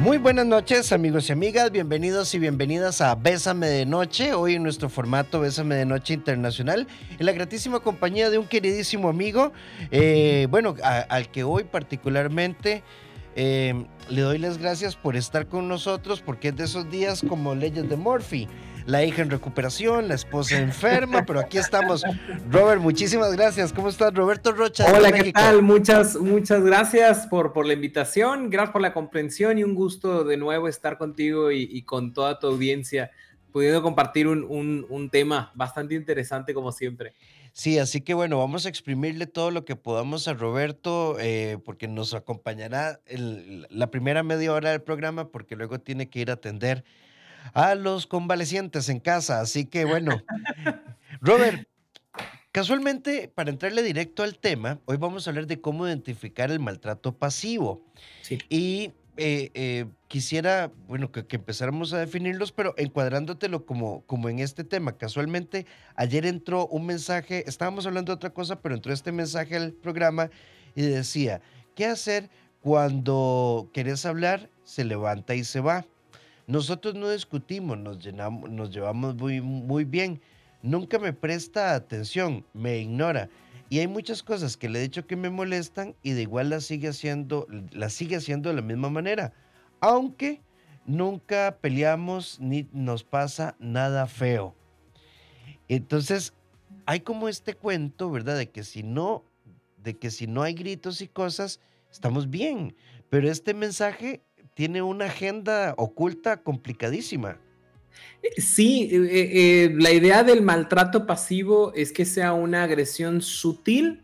Muy buenas noches amigos y amigas, bienvenidos y bienvenidas a Bésame de Noche, hoy en nuestro formato Bésame de Noche Internacional, en la gratísima compañía de un queridísimo amigo, eh, bueno, al que hoy particularmente eh, le doy las gracias por estar con nosotros, porque es de esos días como leyes de Murphy la hija en recuperación, la esposa enferma, pero aquí estamos. Robert, muchísimas gracias. ¿Cómo estás, Roberto Rocha? Hola, ¿qué tal? Muchas, muchas gracias por, por la invitación, gracias por la comprensión y un gusto de nuevo estar contigo y, con toda tu audiencia, pudiendo compartir un, tema bastante interesante como siempre. Sí, así que bueno, vamos a exprimirle todo lo que podamos a Roberto, eh, porque nos acompañará la primera media hora del programa, porque luego tiene que ir a atender a los convalecientes en casa. Así que bueno, Robert, casualmente, para entrarle directo al tema, hoy vamos a hablar de cómo identificar el maltrato pasivo. Sí. Y eh, eh, quisiera, bueno, que, empezáramos a definirlos, pero encuadrándotelo como, como en este tema. Casualmente, ayer entró un mensaje, estábamos hablando de otra cosa, pero entró este mensaje al programa y decía, ¿qué hacer cuando querés hablar, se levanta y se va? Nosotros no discutimos, nos, llevamos muy, bien. Nunca me presta atención, me ignora. Y hay muchas cosas que le he dicho que me molestan y de igual las sigue haciendo, sigue haciendo de la misma manera. Aunque nunca peleamos ni nos pasa nada feo. Entonces, hay como este cuento, ¿verdad? De que si no, de que si no hay gritos y cosas, estamos bien. Pero este mensaje tiene una agenda oculta complicadísima. Eh, sí, eh, eh, la idea del maltrato pasivo es que sea una agresión sutil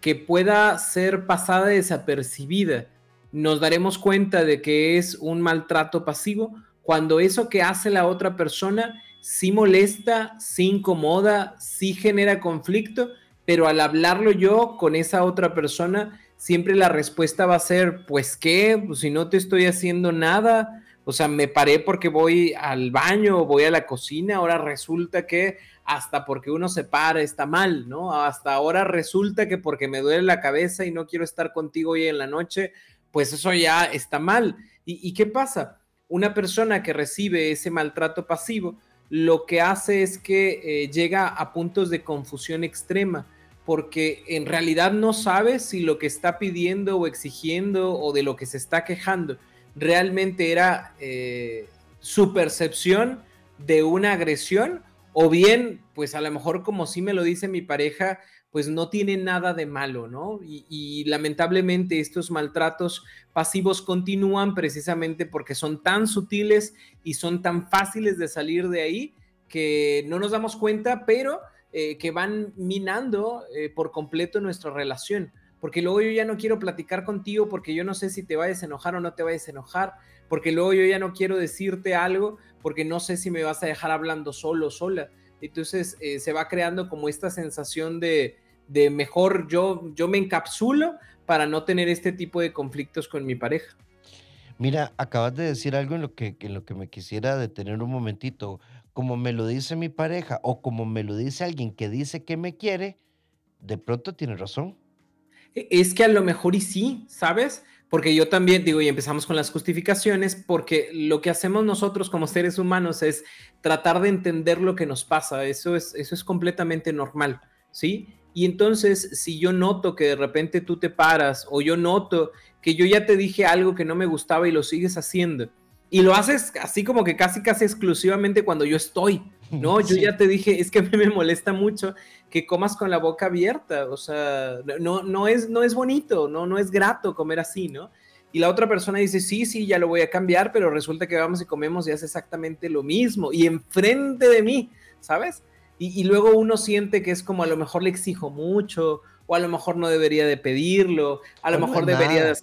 que pueda ser pasada desapercibida. Nos daremos cuenta de que es un maltrato pasivo cuando eso que hace la otra persona sí molesta, sí incomoda, sí genera conflicto, pero al hablarlo yo con esa otra persona siempre la respuesta va a ser, pues qué, pues si no te estoy haciendo nada, o sea, me paré porque voy al baño voy a la cocina, ahora resulta que hasta porque uno se para está mal, ¿no? Hasta ahora resulta que porque me duele la cabeza y no quiero estar contigo hoy en la noche, pues eso ya está mal. ¿Y, qué pasa? Una persona que recibe ese maltrato pasivo, lo que hace es que eh, llega a puntos de confusión extrema porque en realidad no sabe si lo que está pidiendo o exigiendo o de lo que se está quejando realmente era eh, su percepción de una agresión o bien, pues a lo mejor como sí me lo dice mi pareja, pues no tiene nada de malo, ¿no? Y, y, lamentablemente estos maltratos pasivos continúan precisamente porque son tan sutiles y son tan fáciles de salir de ahí que no nos damos cuenta, pero eh, que van minando eh, por completo nuestra relación. Porque luego yo ya no quiero platicar contigo porque yo no sé si te vayas a enojar o no te vayas a enojar. Porque luego yo ya no quiero decirte algo porque no sé si me vas a dejar hablando solo sola. Entonces eh, se va creando como esta sensación de, de mejor yo, yo me encapsulo para no tener este tipo de conflictos con mi pareja. Mira, acabas de decir algo en lo que, en lo que me quisiera detener un momentito como me lo dice mi pareja o como me lo dice alguien que dice que me quiere, de pronto tiene razón. E, es que a lo mejor y sí, ¿sabes? Porque yo también digo, y empezamos con las justificaciones, porque lo que hacemos nosotros como seres humanos es tratar de entender lo que nos pasa. Eso es, eso es completamente normal, ¿sí? Y entonces, si yo noto que de repente tú te paras o yo noto que yo ya te dije algo que no me gustaba y lo sigues haciendo, y lo haces así como que casi, casi exclusivamente cuando yo estoy, ¿no? Yo ya te dije, es que a mí me molesta mucho que comas con la boca abierta, o sea, no, no, es, no es bonito, no, no es grato comer así, ¿no? Y la otra persona dice, sí, sí, ya lo voy a cambiar, pero resulta que vamos y comemos y hace exactamente lo mismo, y enfrente de mí, ¿sabes? Y, y luego uno siente que es como a lo mejor le exijo mucho, o a lo mejor no debería de pedirlo, a lo mejor debería de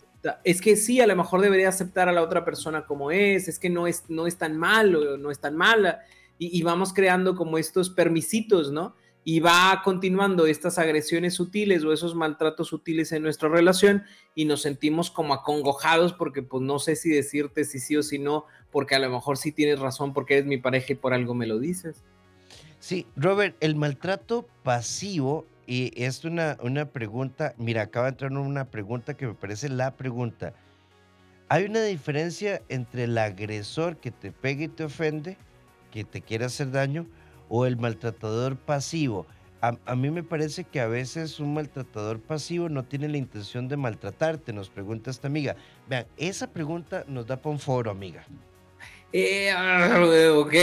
es que sí, a lo mejor debería aceptar a la otra persona como es, es que no es, no es tan malo, no es tan mala, y, vamos creando como estos permisitos, ¿no? Y va continuando estas agresiones sutiles o esos maltratos sutiles en nuestra relación y nos sentimos como acongojados porque pues no sé si decirte si sí o si no, porque a lo mejor sí tienes razón porque eres mi pareja y por algo me lo dices. Sí, Robert, el maltrato pasivo y es una, una pregunta, mira, acaba de una pregunta que me parece la pregunta. Hay una diferencia entre el agresor que te pega y te ofende, que te quiere hacer daño, o el maltratador pasivo. A, mí me parece que a veces un maltratador pasivo no tiene la intención de maltratarte, nos pregunta esta amiga. Vean, esa pregunta nos da para un foro, amiga. Eh, ah, ok,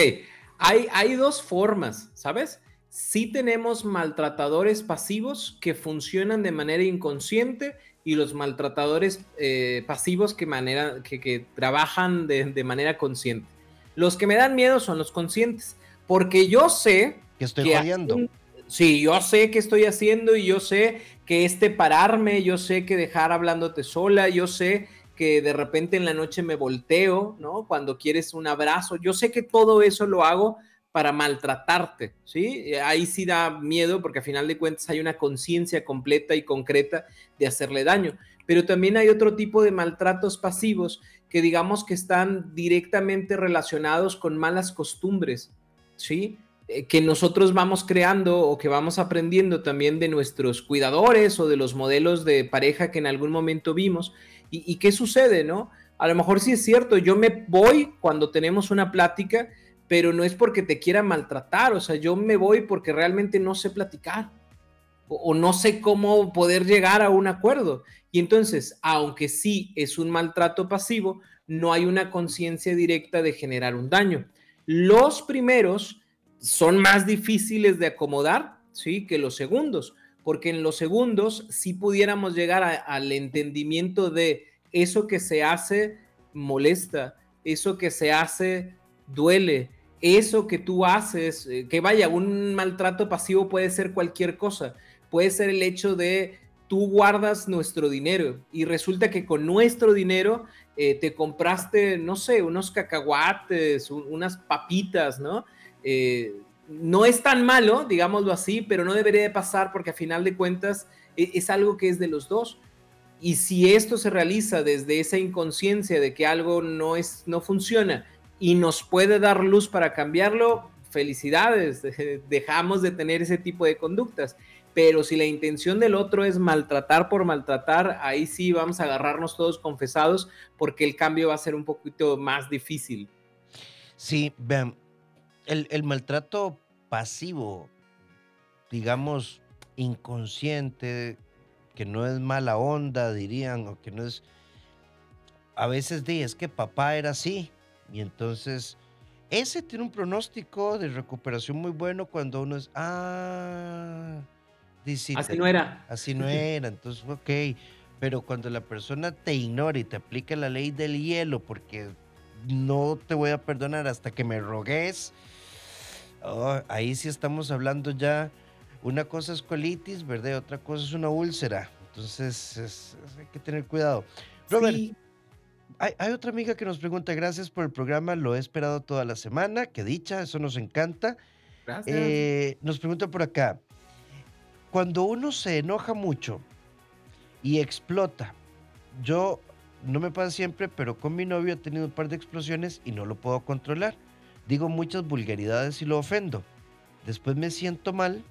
hay, hay dos formas, ¿sabes? Sí tenemos maltratadores pasivos que funcionan de manera inconsciente y los maltratadores eh, pasivos que, manera, que, trabajan de, manera consciente. Los que me dan miedo son los conscientes, porque yo sé que estoy fallando. Sí, yo sé que estoy haciendo y yo sé que este pararme, yo sé que dejar hablándote sola, yo sé que de repente en la noche me volteo, ¿no? Cuando quieres un abrazo, yo sé que todo eso lo hago para maltratarte, ¿sí? Ahí sí da miedo porque a final de cuentas hay una conciencia completa y concreta de hacerle daño. Pero también hay otro tipo de maltratos pasivos que digamos que están directamente relacionados con malas costumbres, ¿sí? Eh, que nosotros vamos creando o que vamos aprendiendo también de nuestros cuidadores o de los modelos de pareja que en algún momento vimos. ¿Y, qué sucede, no? A lo mejor sí es cierto, yo me voy cuando tenemos una plática, pero no es porque te quiera maltratar, o sea, yo me voy porque realmente no sé platicar o, no sé cómo poder llegar a un acuerdo. Y entonces, aunque sí es un maltrato pasivo, no hay una conciencia directa de generar un daño. Los primeros son más difíciles de acomodar, ¿sí? Que los segundos, porque en los segundos si pudiéramos llegar al entendimiento de eso que se hace molesta, eso que se hace duele, eso que tú haces, eh, que vaya, un maltrato pasivo puede ser cualquier cosa, puede ser el hecho de tú guardas nuestro dinero y resulta que con nuestro dinero eh, te compraste, no sé, unos cacahuates, unas papitas, ¿no? Eh, no es tan malo, digámoslo así, pero no debería de pasar porque a final de cuentas e, es, algo que es de los dos. Y si esto se realiza desde esa inconsciencia de que algo no, es, no funciona y nos puede dar luz para cambiarlo, felicidades, dejamos de tener ese tipo de conductas. Pero si la intención del otro es maltratar por maltratar, ahí sí vamos a agarrarnos todos confesados porque el cambio va a ser un poquito más difícil. Sí, vean, el, maltrato pasivo, digamos, inconsciente, que no es mala onda, dirían, o que no es... A veces di, es que papá era así, y entonces ese tiene un pronóstico de recuperación muy bueno cuando uno es, ah, así no era. Así no era, entonces, ok, pero cuando la persona te ignora y te aplica la ley del hielo porque no te voy a perdonar hasta que me rogues, Oh, ahí sí estamos hablando ya. Una cosa es colitis, ¿verdad? Otra cosa es una úlcera. Entonces hay que tener cuidado. Robert, hay, otra amiga que nos pregunta, gracias por el programa, lo he esperado toda la semana, qué dicha, eso nos encanta. Gracias. Eh, nos pregunta por acá, cuando uno se enoja mucho y explota, yo no me pasa siempre, pero con mi novio he tenido un par de explosiones y no lo puedo controlar digo muchas vulgaridades y lo ofendo. Después me siento mal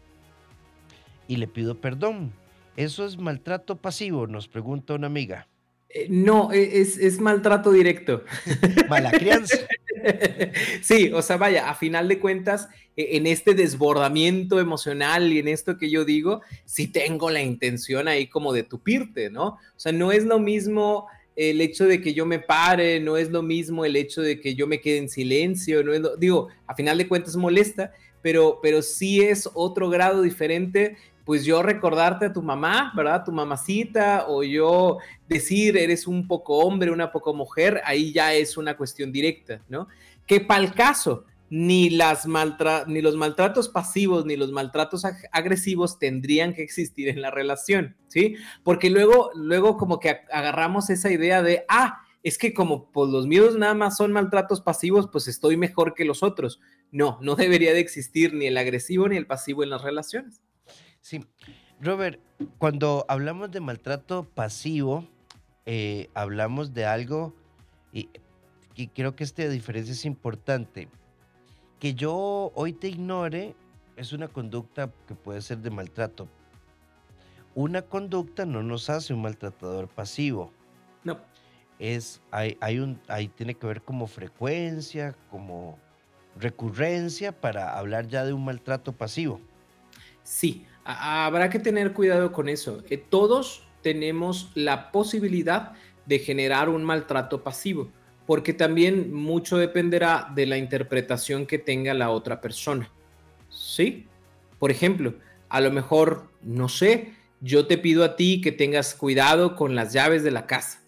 y le pido perdón. ¿Eso es maltrato pasivo? Nos pregunta una amiga. Eh, no, e, es, maltrato directo. Mala crianza. sí, o sea, vaya, a final de cuentas, e, en este desbordamiento emocional y en esto que yo digo, sí tengo la intención ahí como de tupirte, ¿no? O sea, no es lo mismo el hecho de que yo me pare, no es lo mismo el hecho de que yo me quede en silencio, no es digo, a final de cuentas molesta, pero, pero sí es otro grado diferente, pues yo recordarte a tu mamá, ¿verdad? Tu mamacita, o yo decir eres un poco hombre, una poco mujer, ahí ya es una cuestión directa, ¿no? Que para el caso, ni, las los maltratos pasivos ni los maltratos agresivos tendrían que existir en la relación, ¿sí? Porque luego, luego como que agarramos esa idea de, ah, es que como pues, los míos nada más son maltratos pasivos, pues estoy mejor que los otros. No, no debería de existir ni el agresivo ni el pasivo en las relaciones. Sí, Robert, cuando hablamos de maltrato pasivo, eh, hablamos de algo, y, y creo que esta diferencia es importante que yo hoy te ignore es una conducta que puede ser de maltrato. Una conducta no nos hace un maltratador pasivo. No. es, hay, hay un, ahí tiene que ver como frecuencia, como recurrencia para hablar ya de un maltrato pasivo. Sí, habrá que tener cuidado con eso. Todos tenemos la posibilidad de generar un maltrato pasivo, porque también mucho dependerá de la interpretación que tenga la otra persona. ¿Sí? Por ejemplo, a lo mejor, no sé, yo te pido a ti que tengas cuidado con las llaves de la casa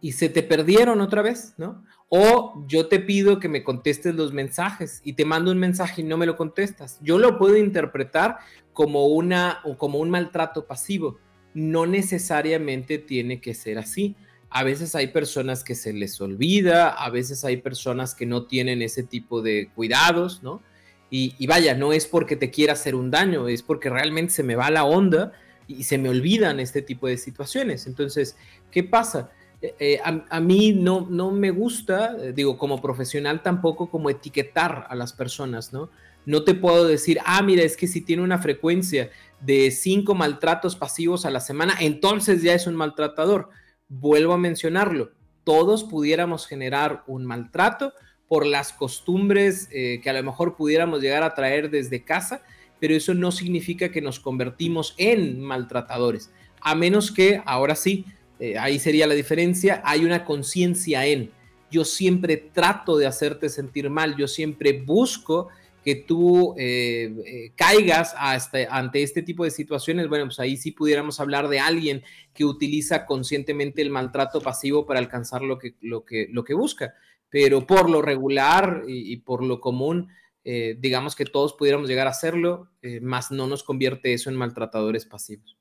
y se te perdieron otra vez, ¿no? O yo te pido que me contestes los mensajes y te mando un mensaje y no me lo contestas. Yo lo puedo interpretar como, una, como un maltrato pasivo. No necesariamente tiene que ser así. A veces hay personas que se les olvida, a veces hay personas que no tienen ese tipo de cuidados, ¿no? Y, y vaya, no es porque te quiera hacer un daño, es porque realmente se me va la onda y se me olvidan este tipo de situaciones. Entonces, ¿qué pasa? Eh, eh, a, mí no, no me gusta, eh, digo, como profesional tampoco como etiquetar a las personas, ¿no? No te puedo decir, ah, mira, es que si tiene una frecuencia de cinco maltratos pasivos a la semana, entonces ya es un maltratador. Vuelvo a mencionarlo, todos pudiéramos generar un maltrato por las costumbres que a lo mejor pudiéramos llegar a traer desde casa, pero eso no significa que nos convertimos en maltratadores, a menos que, ahora sí, eh, ahí sería la diferencia, hay una conciencia en, yo siempre trato de hacerte sentir mal, yo siempre busco que tú eh, eh, caigas ante este tipo de situaciones, bueno, pues ahí sí pudiéramos hablar de alguien que utiliza conscientemente el maltrato pasivo para alcanzar lo que busca. Pero por lo regular y, por lo común, digamos que todos pudiéramos llegar a hacerlo, más no nos convierte eso en maltratadores pasivos.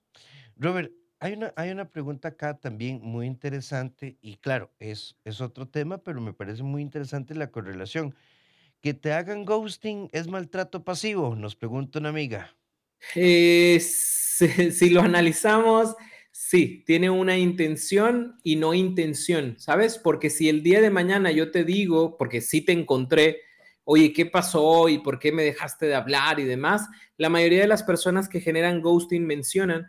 Robert, hay una, hay una pregunta acá también muy interesante y claro, es, es otro tema, pero me parece muy interesante la correlación. ¿Que te hagan ghosting es maltrato pasivo? Nos pregunta una amiga. Eh, si, lo analizamos, sí, tiene una intención y no intención, ¿sabes? Porque si el día de mañana yo te digo, porque sí te encontré, oye, ¿qué pasó y por qué me dejaste de hablar y demás? La mayoría de las personas que generan ghosting mencionan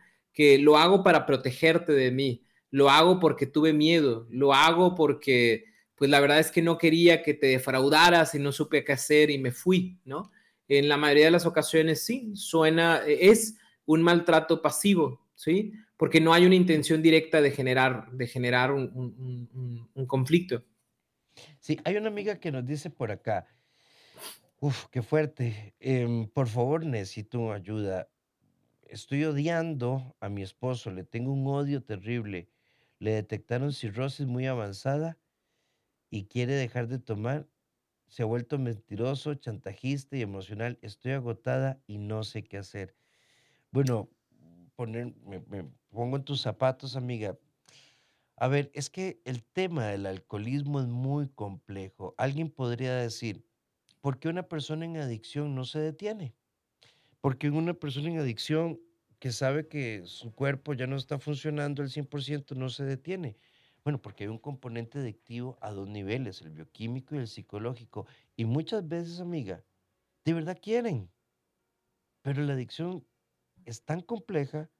lo hago para protegerte de mí, lo hago porque tuve miedo, lo hago porque, pues la verdad es que no quería que te defraudaras y no supe qué hacer y me fui, ¿no? En la mayoría de las ocasiones sí, suena, es un maltrato pasivo, ¿sí? Porque no hay una intención directa de generar, de generar un, conflicto. Sí, hay una amiga que nos dice por acá, Uf, qué fuerte. Em, por favor, necesito ayuda estoy odiando a mi esposo, le tengo un odio terrible. Le detectaron cirrosis muy avanzada y quiere dejar de tomar. Se ha vuelto mentiroso, chantajista y emocional. Estoy agotada y no sé qué hacer. Bueno, poner, me, me pongo en tus zapatos, amiga. A ver, es que el tema del alcoholismo es muy complejo. Alguien podría decir, ¿por qué una persona en adicción no se detiene? Porque una persona en adicción que sabe que su cuerpo ya no está funcionando al 100% no se detiene. Bueno, porque hay un componente adictivo a dos niveles, el bioquímico y el psicológico. Y muchas veces, amiga, de verdad quieren. Pero la adicción es tan compleja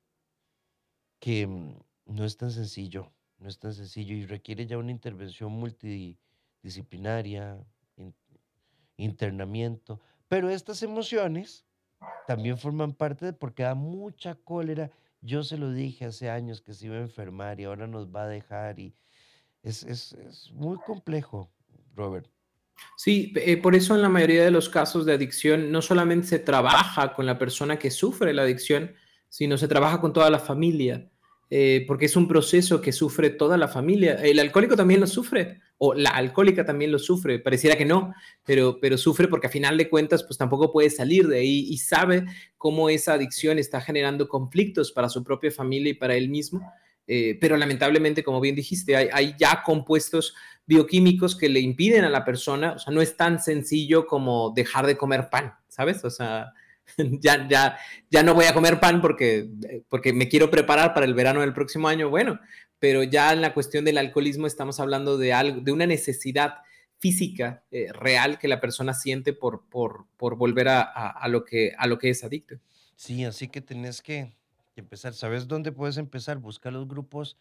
que mm, no es tan sencillo, no es tan sencillo y requiere ya una intervención multidisciplinaria, internamiento. Pero estas emociones también forman parte de porque da mucha cólera. Yo se lo dije hace años que se iba a enfermar y ahora nos va a dejar y es, es, es muy complejo, Robert. Sí, eh, por eso en la mayoría de los casos de adicción no solamente se trabaja con la persona que sufre la adicción, sino se trabaja con toda la familia. Eh, porque es un proceso que sufre toda la familia. El alcohólico también lo sufre, o la alcohólica también lo sufre, pareciera que no, pero, pero sufre porque a final de cuentas pues tampoco puede salir de ahí y sabe cómo esa adicción está generando conflictos para su propia familia y para él mismo. Eh, pero lamentablemente, como bien dijiste, hay, hay, ya compuestos bioquímicos que le impiden a la persona, o sea, no es tan sencillo como dejar de comer pan, ¿sabes? O sea, ya, ya, ya no voy a comer pan porque, porque me quiero preparar para el verano del próximo año, bueno, pero ya en la cuestión del alcoholismo estamos hablando de, algo, de una necesidad física eh, real que la persona siente por, por, por volver a, a, lo que, a lo que es adicto. Sí, así que tenés que empezar. ¿Sabes dónde puedes empezar? Busca los grupos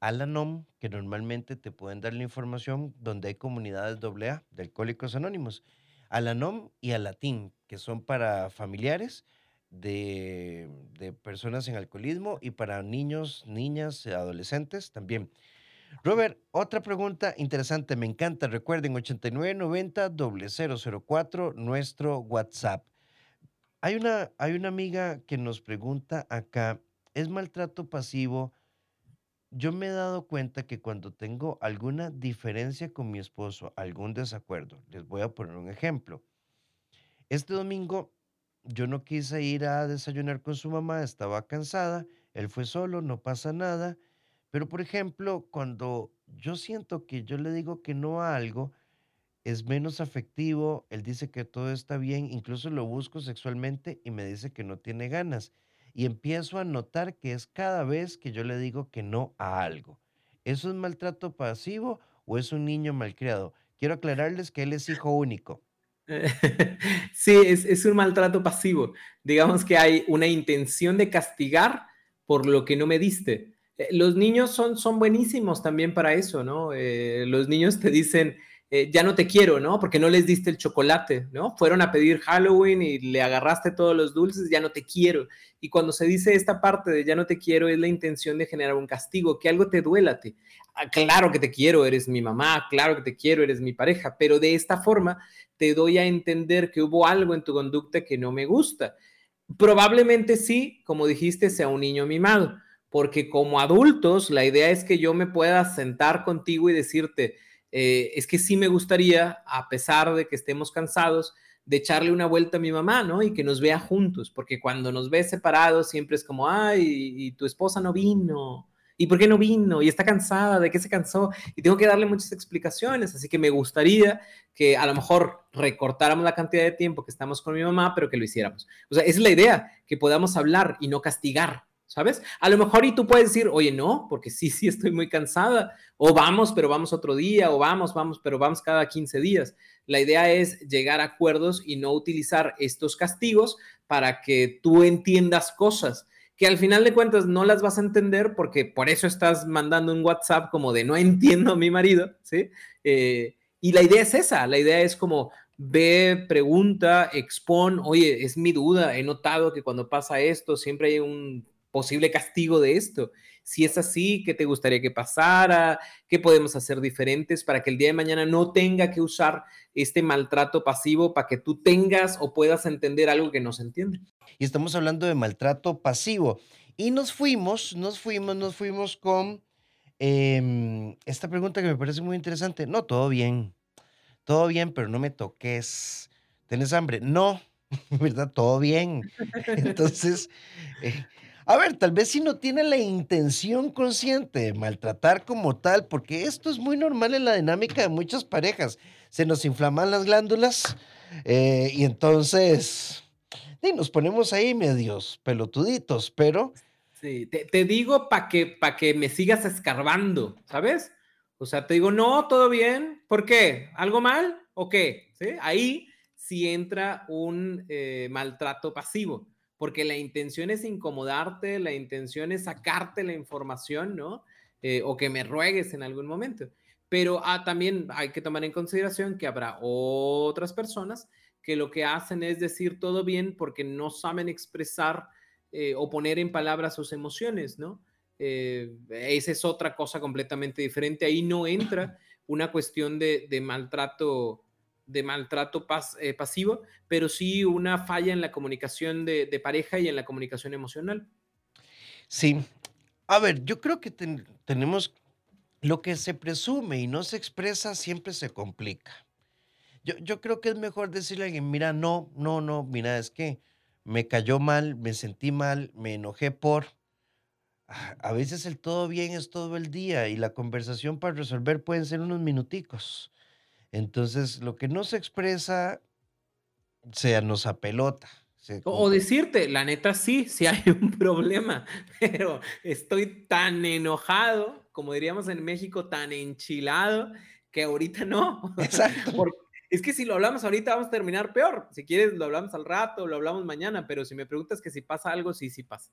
Alanom, que normalmente te pueden dar la información donde hay comunidades AA de Alcohólicos Anónimos. Alanom y Alatín, que son para familiares de, de personas en alcoholismo y para niños, niñas, adolescentes también. Robert, otra pregunta interesante, me encanta. Recuerden, 8990-004, nuestro WhatsApp. Hay una, hay una amiga que nos pregunta acá, ¿es maltrato pasivo? Yo me he dado cuenta que cuando tengo alguna diferencia con mi esposo, algún desacuerdo, les voy a poner un ejemplo. Este domingo yo no quise ir a desayunar con su mamá, estaba cansada, él fue solo, no pasa nada pero, por ejemplo, cuando yo siento que yo le digo que no a algo, es menos afectivo, él dice que todo está bien, incluso lo busco sexualmente y me dice que no tiene ganas. Y empiezo a notar que es cada vez que yo le digo que no a algo. ¿Eso es maltrato pasivo o es un niño malcriado? Quiero aclararles que él es hijo único. Sí, es, es un maltrato pasivo. Digamos que hay una intención de castigar por lo que no me diste. Eh, los niños son, son buenísimos también para eso, ¿no? Eh, los niños te dicen, eh, ya no te quiero, ¿no? Porque no les diste el chocolate, ¿no? Fueron a pedir Halloween y le agarraste todos los dulces, ya no te quiero. Y cuando se dice esta parte de ya no te quiero, es la intención de generar un castigo, que algo te duela. Ah, claro que te quiero, eres mi mamá, claro que te quiero, eres mi pareja, pero de esta forma te doy a entender que hubo algo en tu conducta que no me gusta. Probablemente sí, como dijiste, sea un niño mimado porque como adultos la idea es que yo me pueda sentar contigo y decirte, eh, es que sí me gustaría, a pesar de que estemos cansados, de echarle una vuelta a mi mamá, ¿no? Y que nos vea juntos, porque cuando nos ve separados siempre es como, ay, y tu esposa no vino, ¿y por qué no vino? Y está cansada, ¿de qué se cansó? Y tengo que darle muchas explicaciones, así que me gustaría que a lo mejor recortáramos la cantidad de tiempo que estamos con mi mamá, pero que lo hiciéramos. O sea, es la idea, que podamos hablar y no castigar, ¿sabes? A lo mejor y tú puedes decir, oye, no, porque sí, sí, estoy muy cansada, o vamos, pero vamos otro día, o vamos, vamos, pero vamos cada 15 días. La idea es llegar a acuerdos y no utilizar estos castigos para que tú entiendas cosas que al final de cuentas no las vas a entender porque por eso estás mandando un WhatsApp como de no entiendo a mi marido, ¿sí? Eh, y la idea es esa, la idea es como ve, pregunta, expon, oye, es mi duda, he notado que cuando pasa esto siempre hay un posible castigo de esto. Si es así, ¿qué te gustaría que pasara? ¿Qué podemos hacer diferentes para que el día de mañana no tenga que usar este maltrato pasivo para que tú tengas o puedas entender algo que no se entiende? Y estamos hablando de maltrato pasivo. Y nos fuimos, nos fuimos, nos fuimos con em, esta pregunta que me parece muy interesante. No, todo bien. Todo bien, pero no me toques. ¿Tienes hambre? No, ¿verdad? Todo bien. Entonces, eh, a ver, tal vez si no tiene la intención consciente de maltratar como tal, porque esto es muy normal en la dinámica de muchas parejas. Se nos inflaman las glándulas eh, y entonces y nos ponemos ahí medios pelotuditos, pero... Sí, te, digo para que, pa que me sigas escarbando, ¿sabes? O sea, te digo, no, todo bien. ¿Por qué? ¿Algo mal o qué? ¿Sí? Ahí sí entra un eh, maltrato pasivo porque la intención es incomodarte, la intención es sacarte la información, ¿no? Eh, o que me ruegues en algún momento. Pero ah, también hay que tomar en consideración que habrá otras personas que lo que hacen es decir todo bien porque no saben expresar eh, o poner en palabras sus emociones, ¿no? Eh, esa es otra cosa completamente diferente. Ahí no entra una cuestión de, de maltrato de maltrato eh, pasivo, pero sí una falla en la comunicación de, pareja y en la comunicación emocional. Sí. A ver, yo creo que tenemos lo que se presume y no se expresa siempre se complica. Yo, yo creo que es mejor decirle a alguien, mira, no, no, no, mira, es que me cayó mal, me sentí mal, me enojé por... Ah, a veces el todo bien es todo el día y la conversación para resolver pueden ser unos minuticos. Entonces, lo que no se expresa, se nos apelota. o decirte, la neta sí, sí hay un problema, pero estoy tan enojado, como diríamos en México, tan enchilado, que ahorita no. Exacto. es que si lo hablamos ahorita vamos a terminar peor. Si quieres, lo hablamos al rato, lo hablamos mañana, pero si me preguntas que si pasa algo, sí, sí pasa.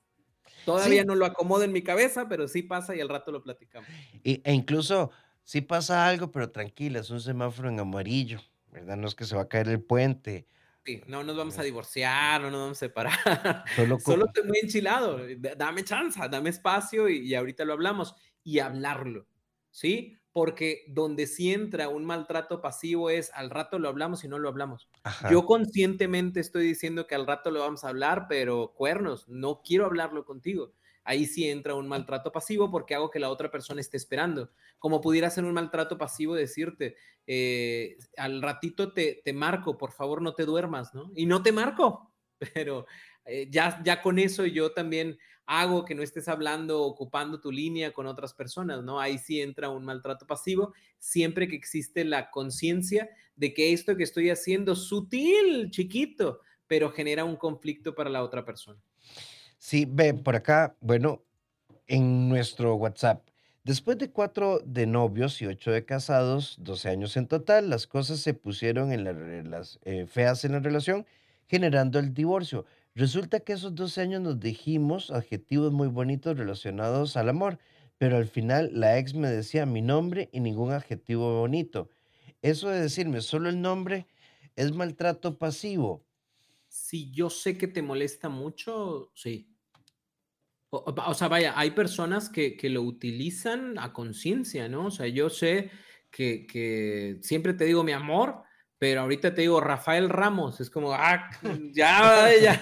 Todavía no lo acomodo en mi cabeza, pero sí pasa y al rato lo platicamos. Y, e incluso sí pasa algo, pero tranquila, es un semáforo en amarillo, ¿verdad? No es que se va a caer el puente. Sí, no nos vamos a divorciar, no nos vamos a separar. Solo, Solo estoy muy enchilado. Dame chance, dame espacio y, y ahorita lo hablamos. Y hablarlo, ¿sí? porque donde sí entra un maltrato pasivo es al rato lo hablamos y no lo hablamos. Yo conscientemente estoy diciendo que al rato lo vamos a hablar, pero cuernos, no quiero hablarlo contigo. Ahí sí entra un maltrato pasivo porque hago que la otra persona esté esperando. Como pudiera ser un maltrato pasivo decirte, eh, al ratito te, te marco, por favor no te duermas, ¿no? Y no te marco, pero eh, ya, ya con eso yo también hago que no estés hablando, ocupando tu línea con otras personas, ¿no? Ahí sí entra un maltrato pasivo, siempre que existe la conciencia de que esto que estoy haciendo sutil, chiquito, pero genera un conflicto para la otra persona. Sí, ve, por acá, bueno, en nuestro WhatsApp. Después de cuatro de novios y ocho de casados, 12 años en total, las cosas se pusieron en las eh, feas en la relación, generando el divorcio. Resulta que esos 12 años nos dijimos adjetivos muy bonitos relacionados al amor, pero al final la ex me decía mi nombre y ningún adjetivo bonito. Eso de decirme solo el nombre es maltrato pasivo. Si yo sé que te molesta mucho, sí. O, sea, vaya, hay personas que, que lo utilizan a conciencia, ¿no? O sea, yo sé que, que siempre te digo mi amor, pero ahorita te digo, Rafael Ramos, es como, ah, ya, ya,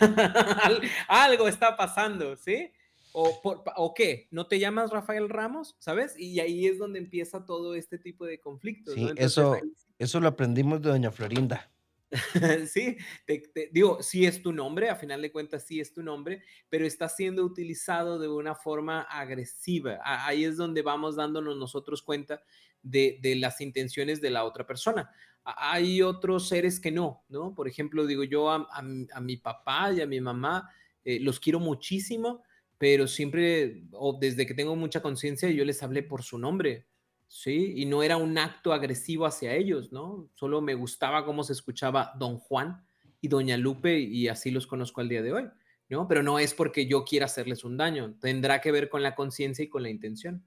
algo está pasando, ¿sí? O, ¿O qué? ¿No te llamas Rafael Ramos? ¿Sabes? Y ahí es donde empieza todo este tipo de conflictos. Sí, eso, eso lo aprendimos de doña Florinda. sí, digo, sí es tu nombre, a final de cuentas sí es tu nombre, pero está siendo utilizado de una forma agresiva. Ahí es donde vamos dándonos nosotros cuenta de, de las intenciones de la otra persona hay otros seres que no, ¿no? Por ejemplo, digo yo a, mi papá y a mi mamá, eh, los quiero muchísimo, pero siempre, o desde que tengo mucha conciencia, yo les hablé por su nombre, ¿sí? Y no era un acto agresivo hacia ellos, ¿no? Solo me gustaba cómo se escuchaba don Juan y doña Lupe y así los conozco al día de hoy, ¿no? Pero no es porque yo quiera hacerles un daño, tendrá que ver con la conciencia y con la intención.